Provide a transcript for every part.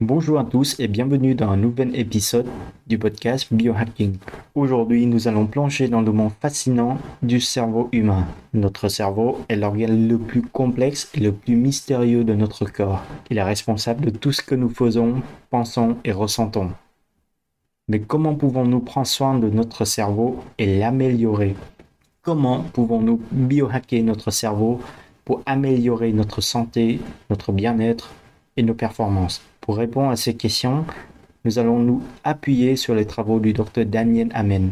Bonjour à tous et bienvenue dans un nouvel épisode du podcast Biohacking. Aujourd'hui, nous allons plonger dans le monde fascinant du cerveau humain. Notre cerveau est l'organe le plus complexe et le plus mystérieux de notre corps. Il est responsable de tout ce que nous faisons, pensons et ressentons. Mais comment pouvons-nous prendre soin de notre cerveau et l'améliorer? Comment pouvons-nous biohacker notre cerveau pour améliorer notre santé, notre bien-être et nos performances? Pour répondre à ces questions, nous allons nous appuyer sur les travaux du Dr Daniel Amen,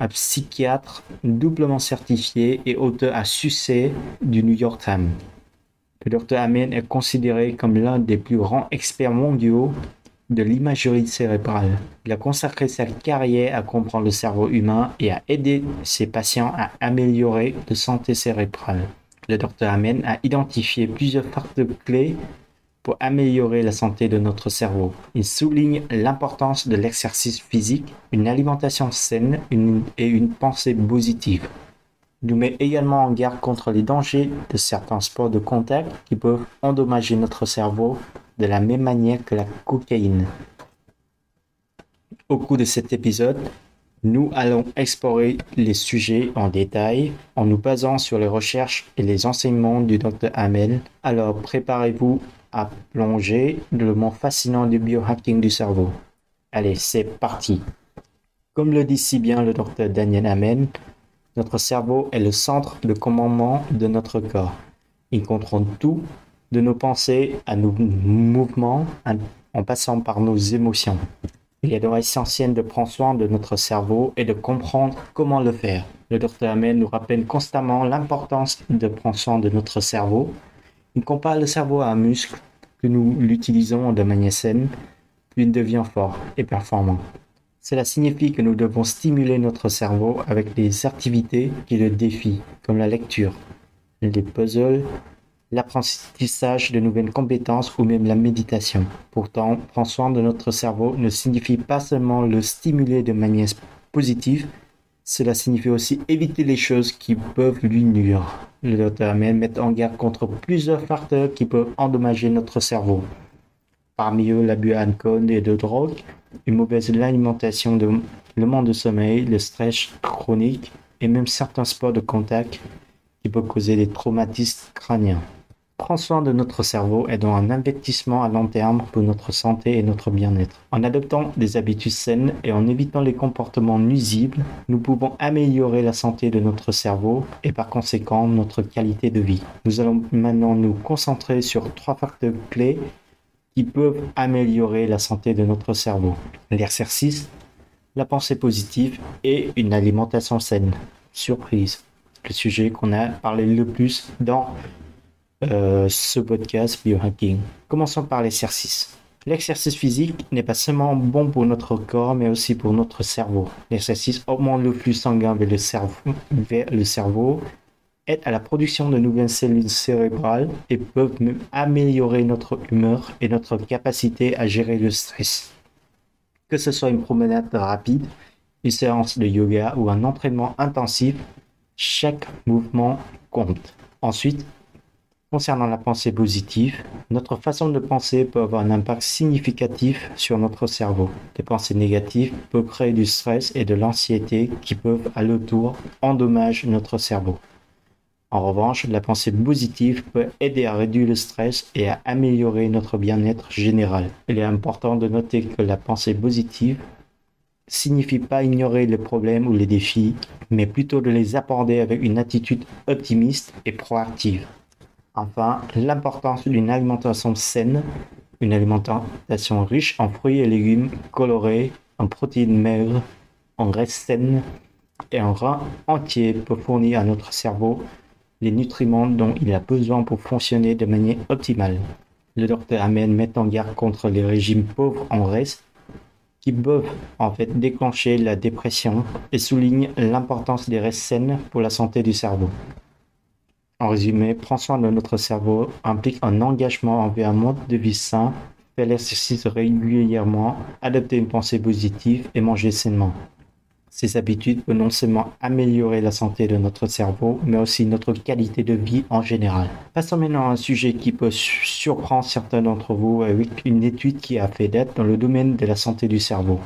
un psychiatre doublement certifié et auteur à succès du New York Times. Le Dr Amen est considéré comme l'un des plus grands experts mondiaux de l'imagerie cérébrale. Il a consacré sa carrière à comprendre le cerveau humain et à aider ses patients à améliorer la santé cérébrale. Le Dr Amen a identifié plusieurs facteurs clés pour améliorer la santé de notre cerveau. Il souligne l'importance de l'exercice physique, une alimentation saine et une pensée positive. Il nous met également en garde contre les dangers de certains sports de contact qui peuvent endommager notre cerveau de la même manière que la cocaïne. Au cours de cet épisode, nous allons explorer les sujets en détail en nous basant sur les recherches et les enseignements du Dr Hamel. Alors préparez-vous à plonger dans le monde fascinant du biohacking du cerveau. Allez, c'est parti. Comme le dit si bien le docteur Daniel Amen, notre cerveau est le centre de commandement de notre corps. Il contrôle tout, de nos pensées à nos mouvements, en passant par nos émotions. Il est donc essentiel de prendre soin de notre cerveau et de comprendre comment le faire. Le docteur Amen nous rappelle constamment l'importance de prendre soin de notre cerveau il compare le cerveau à un muscle que nous l'utilisons de manière saine, puis il devient fort et performant. Cela signifie que nous devons stimuler notre cerveau avec des activités qui le défient, comme la lecture, les puzzles, l'apprentissage de nouvelles compétences ou même la méditation. Pourtant, prendre soin de notre cerveau ne signifie pas seulement le stimuler de manière positive, cela signifie aussi éviter les choses qui peuvent lui nuire. Le docteur Amen met en garde contre plusieurs facteurs qui peuvent endommager notre cerveau. Parmi eux, l'abus d'alcool et de drogue, une mauvaise alimentation, le manque de sommeil, le stress chronique et même certains sports de contact qui peuvent causer des traumatismes crâniens. Prendre soin de notre cerveau est donc un investissement à long terme pour notre santé et notre bien-être. En adoptant des habitudes saines et en évitant les comportements nuisibles, nous pouvons améliorer la santé de notre cerveau et par conséquent notre qualité de vie. Nous allons maintenant nous concentrer sur trois facteurs clés qui peuvent améliorer la santé de notre cerveau. L'exercice, la pensée positive et une alimentation saine. Surprise, le sujet qu'on a parlé le plus dans euh, ce podcast biohacking. Commençons par l'exercice. L'exercice physique n'est pas seulement bon pour notre corps, mais aussi pour notre cerveau. L'exercice augmente le flux sanguin vers le cerveau, vers aide à la production de nouvelles cellules cérébrales et peuvent même améliorer notre humeur et notre capacité à gérer le stress. Que ce soit une promenade rapide, une séance de yoga ou un entraînement intensif, chaque mouvement compte. Ensuite, Concernant la pensée positive, notre façon de penser peut avoir un impact significatif sur notre cerveau. Des pensées négatives peuvent créer du stress et de l'anxiété qui peuvent à leur tour endommager notre cerveau. En revanche, la pensée positive peut aider à réduire le stress et à améliorer notre bien-être général. Il est important de noter que la pensée positive signifie pas ignorer les problèmes ou les défis, mais plutôt de les aborder avec une attitude optimiste et proactive. Enfin, l'importance d'une alimentation saine, une alimentation riche en fruits et légumes colorés, en protéines maigres, en graisses saines et en rein entier pour fournir à notre cerveau les nutriments dont il a besoin pour fonctionner de manière optimale. Le docteur Amen met en garde contre les régimes pauvres en graisse qui peuvent en fait déclencher la dépression et souligne l'importance des restes saines pour la santé du cerveau. En résumé, prendre soin de notre cerveau implique un engagement envers un mode de vie sain, faire l'exercice régulièrement, adopter une pensée positive et manger sainement. Ces habitudes peuvent non seulement améliorer la santé de notre cerveau, mais aussi notre qualité de vie en général. Passons maintenant à un sujet qui peut surprendre certains d'entre vous avec une étude qui a fait date dans le domaine de la santé du cerveau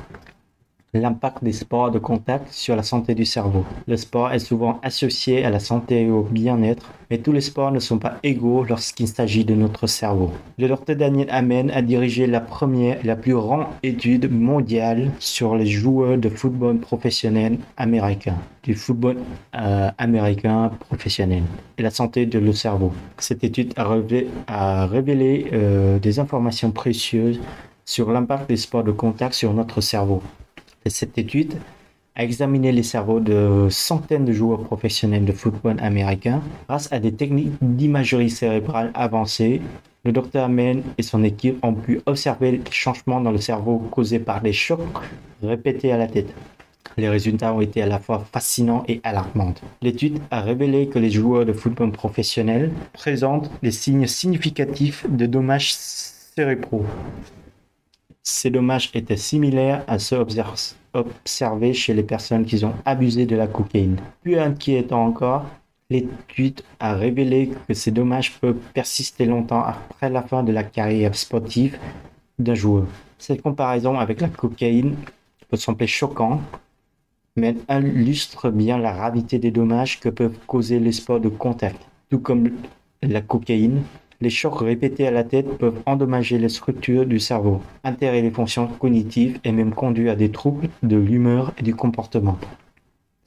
l'impact des sports de contact sur la santé du cerveau. Le sport est souvent associé à la santé et au bien-être, mais tous les sports ne sont pas égaux lorsqu'il s'agit de notre cerveau. Le docteur Daniel Amen a dirigé la première et la plus grande étude mondiale sur les joueurs de football professionnel américain, du football euh, américain professionnel et la santé de le cerveau. Cette étude a révélé, euh, des informations précieuses sur l'impact des sports de contact sur notre cerveau cette étude a examiné les cerveaux de centaines de joueurs professionnels de football américains grâce à des techniques d'imagerie cérébrale avancées. Le docteur Amen et son équipe ont pu observer les changements dans le cerveau causés par des chocs répétés à la tête. Les résultats ont été à la fois fascinants et alarmants. L'étude a révélé que les joueurs de football professionnels présentent des signes significatifs de dommages cérébraux ces dommages étaient similaires à ceux observés chez les personnes qui ont abusé de la cocaïne. Plus inquiétant encore, l'étude a révélé que ces dommages peuvent persister longtemps après la fin de la carrière sportive d'un joueur. Cette comparaison avec la cocaïne peut sembler choquante, mais illustre bien la gravité des dommages que peuvent causer les sports de contact. Tout comme la cocaïne, les chocs répétés à la tête peuvent endommager les structures du cerveau, altérer les fonctions cognitives et même conduire à des troubles de l'humeur et du comportement.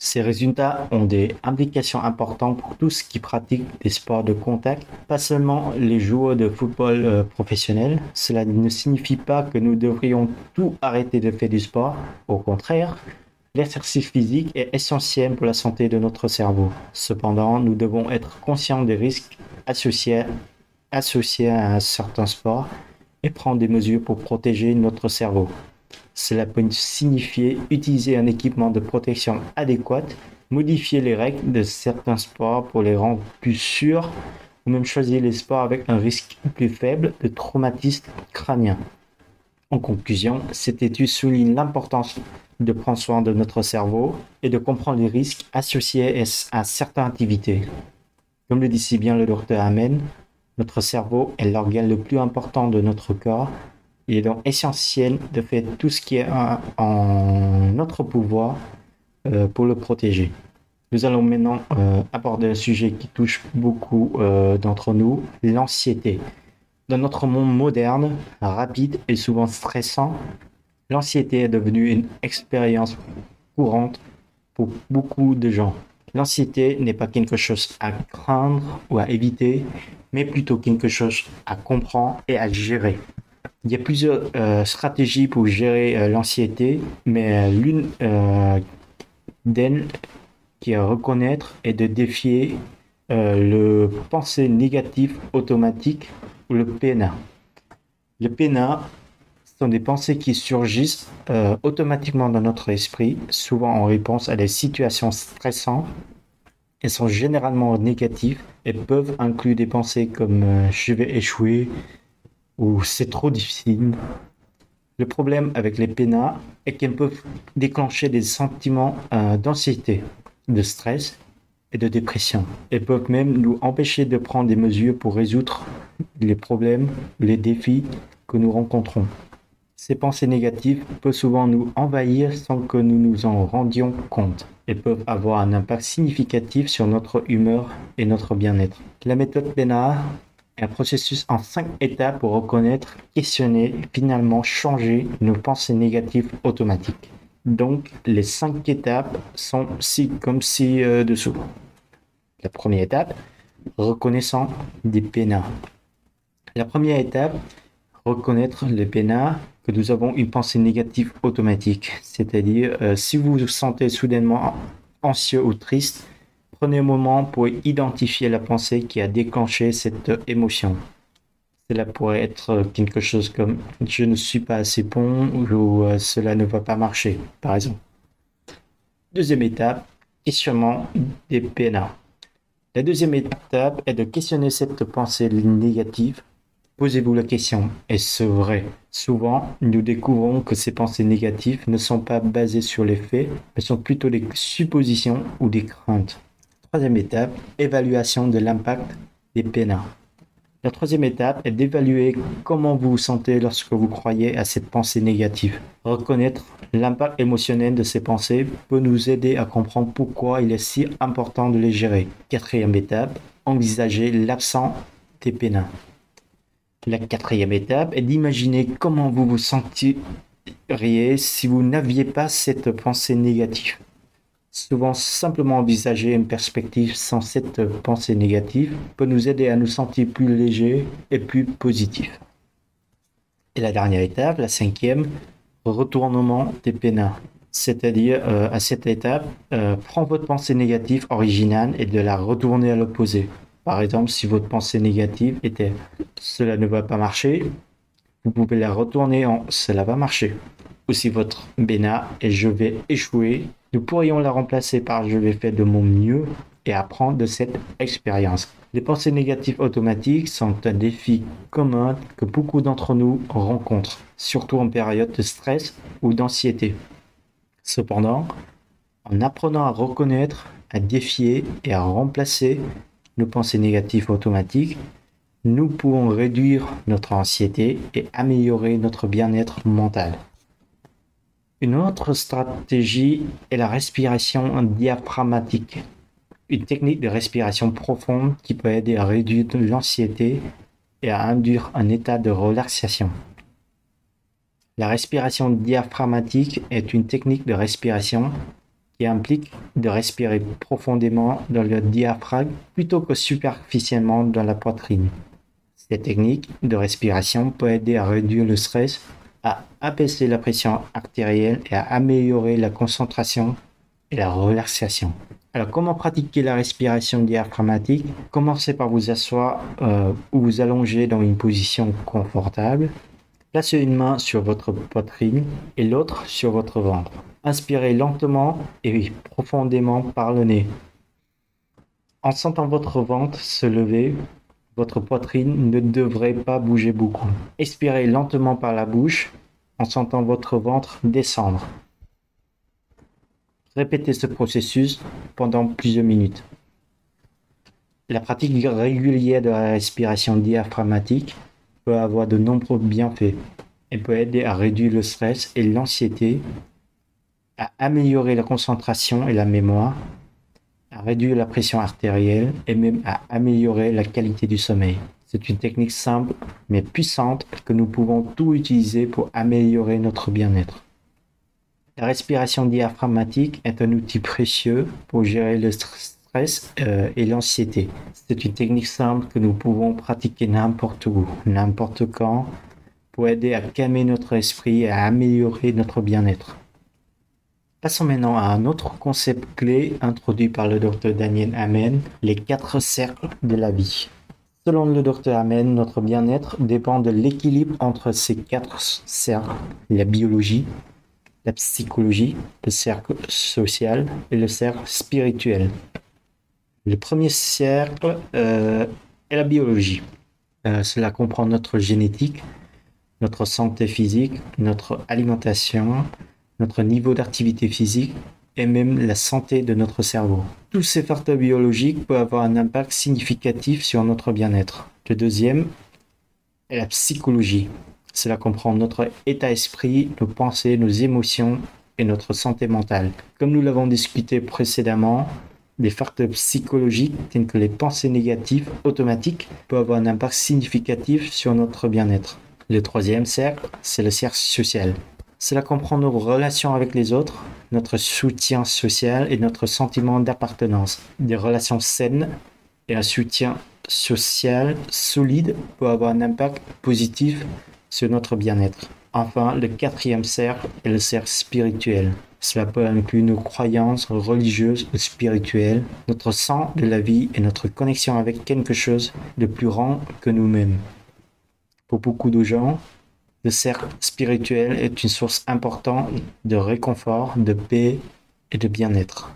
Ces résultats ont des implications importantes pour tous qui pratiquent des sports de contact, pas seulement les joueurs de football euh, professionnels. Cela ne signifie pas que nous devrions tout arrêter de faire du sport. Au contraire, l'exercice physique est essentiel pour la santé de notre cerveau. Cependant, nous devons être conscients des risques associés associé à un certain sport et prendre des mesures pour protéger notre cerveau. Cela peut signifier utiliser un équipement de protection adéquat, modifier les règles de certains sports pour les rendre plus sûrs, ou même choisir les sports avec un risque plus faible de traumatisme crânien. En conclusion, cette étude souligne l'importance de prendre soin de notre cerveau et de comprendre les risques associés à certaines activités. Comme le dit si bien le docteur Amen, notre cerveau est l'organe le plus important de notre corps. Il est donc essentiel de faire tout ce qui est en notre pouvoir euh, pour le protéger. Nous allons maintenant euh, aborder un sujet qui touche beaucoup euh, d'entre nous, l'anxiété. Dans notre monde moderne, rapide et souvent stressant, l'anxiété est devenue une expérience courante pour beaucoup de gens. L'anxiété n'est pas quelque chose à craindre ou à éviter, mais plutôt quelque chose à comprendre et à gérer. Il y a plusieurs euh, stratégies pour gérer euh, l'anxiété, mais euh, l'une d'elles qui est à reconnaître est de défier le pensée négative automatique ou le PNA. Le PNA sont des pensées qui surgissent automatiquement dans notre esprit, souvent en réponse à des situations stressantes elles sont généralement négatives et peuvent inclure des pensées comme euh, je vais échouer ou c'est trop difficile. Le problème avec les PNA est qu'elles peuvent déclencher des sentiments euh, d'anxiété, de stress et de dépression. Elles peuvent même nous empêcher de prendre des mesures pour résoudre les problèmes, les défis que nous rencontrons. Ces pensées négatives peuvent souvent nous envahir sans que nous nous en rendions compte et peuvent avoir un impact significatif sur notre humeur et notre bien-être. La méthode PENA est un processus en cinq étapes pour reconnaître, questionner et finalement changer nos pensées négatives automatiques. Donc, les cinq étapes sont ci comme ci euh, dessous. La première étape, reconnaissant des PENA. La première étape, reconnaître les PENA que nous avons une pensée négative automatique. C'est-à-dire, euh, si vous vous sentez soudainement anxieux ou triste, prenez un moment pour identifier la pensée qui a déclenché cette émotion. Cela pourrait être quelque chose comme je ne suis pas assez bon ou euh, cela ne va pas marcher, par exemple. Deuxième étape, questionnement des PNA. La deuxième étape est de questionner cette pensée négative Posez-vous la question, est-ce vrai? Souvent, nous découvrons que ces pensées négatives ne sont pas basées sur les faits, mais sont plutôt des suppositions ou des craintes. Troisième étape, évaluation de l'impact des pénins. La troisième étape est d'évaluer comment vous vous sentez lorsque vous croyez à cette pensée négative. Reconnaître l'impact émotionnel de ces pensées peut nous aider à comprendre pourquoi il est si important de les gérer. Quatrième étape, envisager l'absence des pénins. La quatrième étape est d'imaginer comment vous vous sentiriez si vous n'aviez pas cette pensée négative. Souvent, simplement envisager une perspective sans cette pensée négative peut nous aider à nous sentir plus légers et plus positifs. Et la dernière étape, la cinquième, retournement des pénins. C'est-à-dire, euh, à cette étape, euh, prends votre pensée négative originale et de la retourner à l'opposé. Par exemple, si votre pensée négative était cela ne va pas marcher, vous pouvez la retourner en cela va marcher. Ou si votre béna est je vais échouer, nous pourrions la remplacer par je vais faire de mon mieux et apprendre de cette expérience. Les pensées négatives automatiques sont un défi commun que beaucoup d'entre nous rencontrent, surtout en période de stress ou d'anxiété. Cependant, en apprenant à reconnaître, à défier et à remplacer nos pensées négatives automatiques, nous pouvons réduire notre anxiété et améliorer notre bien-être mental. Une autre stratégie est la respiration diaphragmatique, une technique de respiration profonde qui peut aider à réduire l'anxiété et à induire un état de relaxation. La respiration diaphragmatique est une technique de respiration implique de respirer profondément dans le diaphragme plutôt que superficiellement dans la poitrine. Cette technique de respiration peut aider à réduire le stress à apaiser la pression artérielle et à améliorer la concentration et la relaxation. Alors, comment pratiquer la respiration diaphragmatique? Commencez par vous asseoir euh, ou vous allonger dans une position confortable. Placez une main sur votre poitrine et l'autre sur votre ventre. Inspirez lentement et profondément par le nez. En sentant votre ventre se lever, votre poitrine ne devrait pas bouger beaucoup. Expirez lentement par la bouche en sentant votre ventre descendre. Répétez ce processus pendant plusieurs minutes. La pratique régulière de la respiration diaphragmatique avoir de nombreux bienfaits. Elle peut aider à réduire le stress et l'anxiété, à améliorer la concentration et la mémoire, à réduire la pression artérielle et même à améliorer la qualité du sommeil. C'est une technique simple mais puissante que nous pouvons tout utiliser pour améliorer notre bien-être. La respiration diaphragmatique est un outil précieux pour gérer le stress euh, et l'anxiété. C'est une technique simple que nous pouvons pratiquer n'importe où, n'importe quand, pour aider à calmer notre esprit et à améliorer notre bien-être. Passons maintenant à un autre concept clé introduit par le docteur Daniel Amen, les quatre cercles de la vie. Selon le docteur Amen, notre bien-être dépend de l'équilibre entre ces quatre cercles, la biologie, la psychologie, le cercle social et le cercle spirituel. Le premier cercle euh, est la biologie. Euh, cela comprend notre génétique, notre santé physique, notre alimentation, notre niveau d'activité physique et même la santé de notre cerveau. Tous ces facteurs biologiques peuvent avoir un impact significatif sur notre bien-être. Le deuxième est la psychologie. Cela comprend notre état d'esprit, nos pensées, nos émotions et notre santé mentale. Comme nous l'avons discuté précédemment, les facteurs psychologiques tels que les pensées négatives automatiques peuvent avoir un impact significatif sur notre bien-être. Le troisième cercle, c'est le cercle social. Cela comprend nos relations avec les autres, notre soutien social et notre sentiment d'appartenance. Des relations saines et un soutien social solide peuvent avoir un impact positif sur notre bien-être. Enfin, le quatrième cercle est le cercle spirituel. Cela peut inclure nos croyances religieuses ou spirituelles, notre sens de la vie et notre connexion avec quelque chose de plus grand que nous-mêmes. Pour beaucoup de gens, le cercle spirituel est une source importante de réconfort, de paix et de bien-être.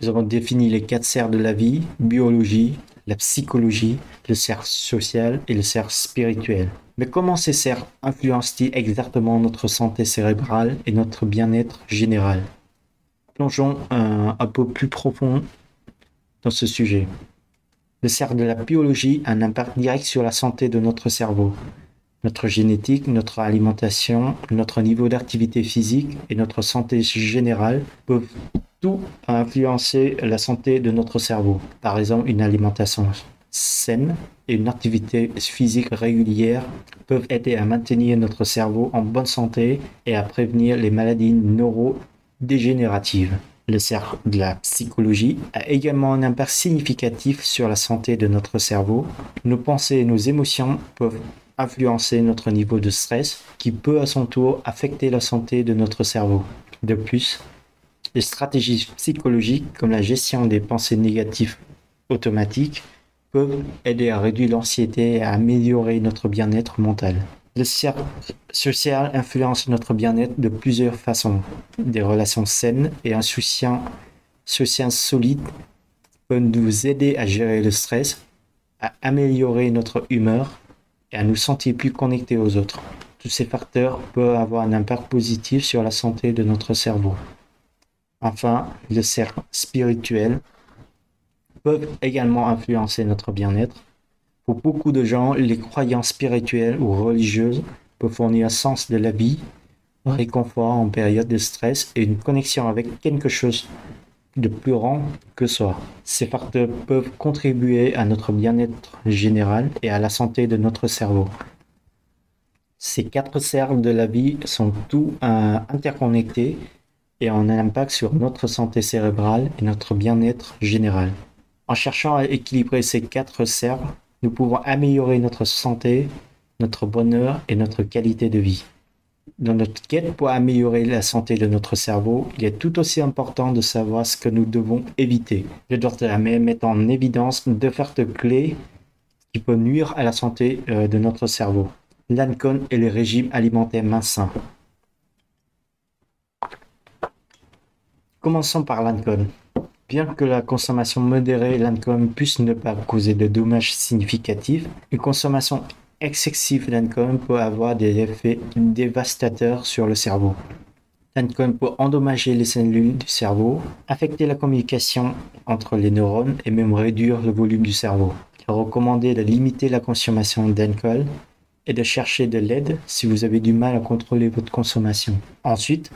Nous avons défini les quatre cercles de la vie, biologie, la psychologie, le cercle social et le cercle spirituel. Mais comment ces cercles influencent-ils exactement notre santé cérébrale et notre bien-être général? Plongeons un, peu plus profond dans ce sujet. Le cercle de la biologie a un impact direct sur la santé de notre cerveau. Notre génétique, notre alimentation, notre niveau d'activité physique et notre santé générale peuvent tout influencer la santé de notre cerveau. Par exemple, une alimentation saine et une activité physique régulière peuvent aider à maintenir notre cerveau en bonne santé et à prévenir les maladies neurodégénératives. Le cercle de la psychologie a également un impact significatif sur la santé de notre cerveau. Nos pensées et nos émotions peuvent influencer notre niveau de stress qui peut à son tour affecter la santé de notre cerveau. De plus, les stratégies psychologiques comme la gestion des pensées négatives automatiques peuvent aider à réduire l'anxiété et à améliorer notre bien-être mental. Le cercle social influence notre bien-être de plusieurs façons. Des relations saines et un soutien social solide peuvent nous aider à gérer le stress, à améliorer notre humeur et à nous sentir plus connectés aux autres. Tous ces facteurs peuvent avoir un impact positif sur la santé de notre cerveau. Enfin, le cercle spirituel peut également influencer notre bien-être pour beaucoup de gens, les croyances spirituelles ou religieuses peuvent fournir un sens de la vie, un réconfort en période de stress et une connexion avec quelque chose de plus grand que soi. Ces facteurs peuvent contribuer à notre bien-être général et à la santé de notre cerveau. Ces quatre cercles de la vie sont tous interconnectés et ont un impact sur notre santé cérébrale et notre bien-être général. En cherchant à équilibrer ces quatre cercles, nous pouvons améliorer notre santé, notre bonheur et notre qualité de vie. Dans notre quête pour améliorer la santé de notre cerveau, il est tout aussi important de savoir ce que nous devons éviter. Le docteur Hamel met en évidence deux facteurs clés qui peuvent nuire à la santé euh, de notre cerveau. L'alcool et les régimes alimentaires minces. Commençons par l'alcool. Bien que la consommation modérée d'alcool puisse ne pas causer de dommages significatifs, une consommation excessive d'alcool peut avoir des effets dévastateurs sur le cerveau. L'alcool peut endommager les cellules du cerveau, affecter la communication entre les neurones et même réduire le volume du cerveau. Il est recommandé de limiter la consommation d'alcool et de chercher de l'aide si vous avez du mal à contrôler votre consommation. Ensuite,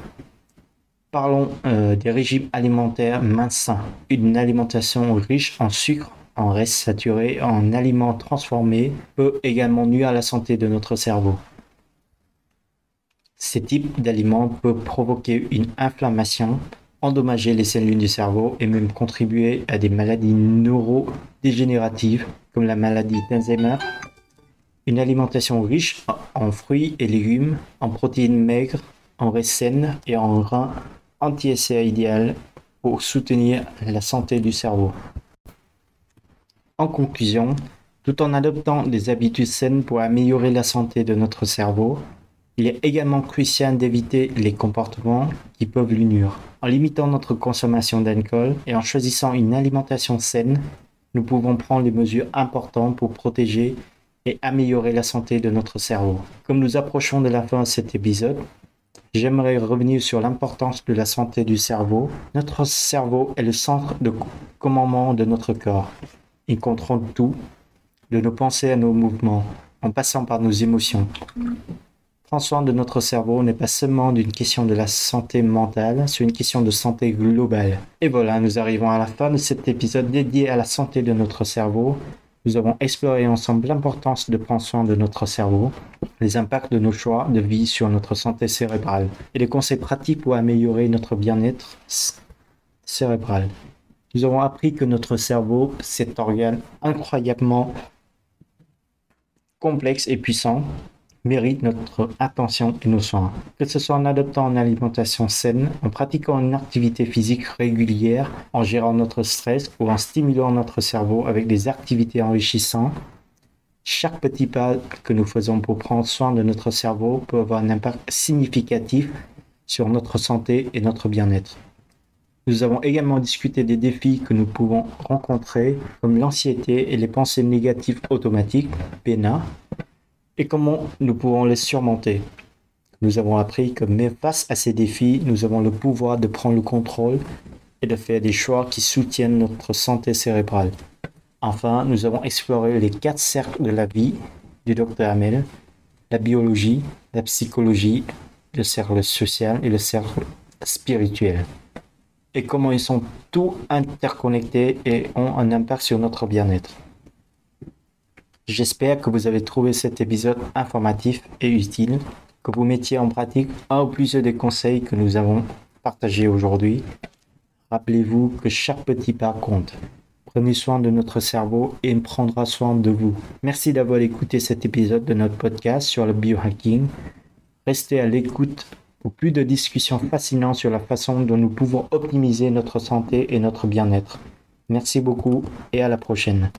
Parlons euh, des régimes alimentaires minces Une alimentation riche en sucre, en restes saturés, en aliments transformés peut également nuire à la santé de notre cerveau. Ces types d'aliments peuvent provoquer une inflammation, endommager les cellules du cerveau et même contribuer à des maladies neurodégénératives comme la maladie d'Alzheimer. Une alimentation riche en fruits et légumes, en protéines maigres, en restes saines et en grains anti-essai idéal pour soutenir la santé du cerveau. En conclusion, tout en adoptant des habitudes saines pour améliorer la santé de notre cerveau, il est également crucial d'éviter les comportements qui peuvent l'unir. En limitant notre consommation d'alcool et en choisissant une alimentation saine, nous pouvons prendre les mesures importantes pour protéger et améliorer la santé de notre cerveau. Comme nous approchons de la fin de cet épisode, J'aimerais revenir sur l'importance de la santé du cerveau. Notre cerveau est le centre de commandement de notre corps. Il contrôle tout, de nos pensées à nos mouvements, en passant par nos émotions. Prendre soin de notre cerveau n'est pas seulement une question de la santé mentale, c'est une question de santé globale. Et voilà, nous arrivons à la fin de cet épisode dédié à la santé de notre cerveau. Nous avons exploré ensemble l'importance de prendre soin de notre cerveau, les impacts de nos choix de vie sur notre santé cérébrale et les conseils pratiques pour améliorer notre bien-être cérébral. Nous avons appris que notre cerveau, cet organe incroyablement complexe et puissant, mérite notre attention et nos soins. Que ce soit en adoptant une alimentation saine, en pratiquant une activité physique régulière, en gérant notre stress ou en stimulant notre cerveau avec des activités enrichissantes, chaque petit pas que nous faisons pour prendre soin de notre cerveau peut avoir un impact significatif sur notre santé et notre bien-être. Nous avons également discuté des défis que nous pouvons rencontrer, comme l'anxiété et les pensées négatives automatiques, PENA, et comment nous pouvons les surmonter. Nous avons appris que face à ces défis, nous avons le pouvoir de prendre le contrôle et de faire des choix qui soutiennent notre santé cérébrale. Enfin, nous avons exploré les quatre cercles de la vie du Dr Hamel, la biologie, la psychologie, le cercle social et le cercle spirituel. Et comment ils sont tous interconnectés et ont un impact sur notre bien-être. J'espère que vous avez trouvé cet épisode informatif et utile que vous mettiez en pratique un ou plusieurs des conseils que nous avons partagés aujourd'hui. Rappelez-vous que chaque petit pas compte. Prenez soin de notre cerveau et prendra soin de vous. Merci d'avoir écouté cet épisode de notre podcast sur le biohacking. Restez à l'écoute pour plus de discussions fascinantes sur la façon dont nous pouvons optimiser notre santé et notre bien-être. Merci beaucoup et à la prochaine.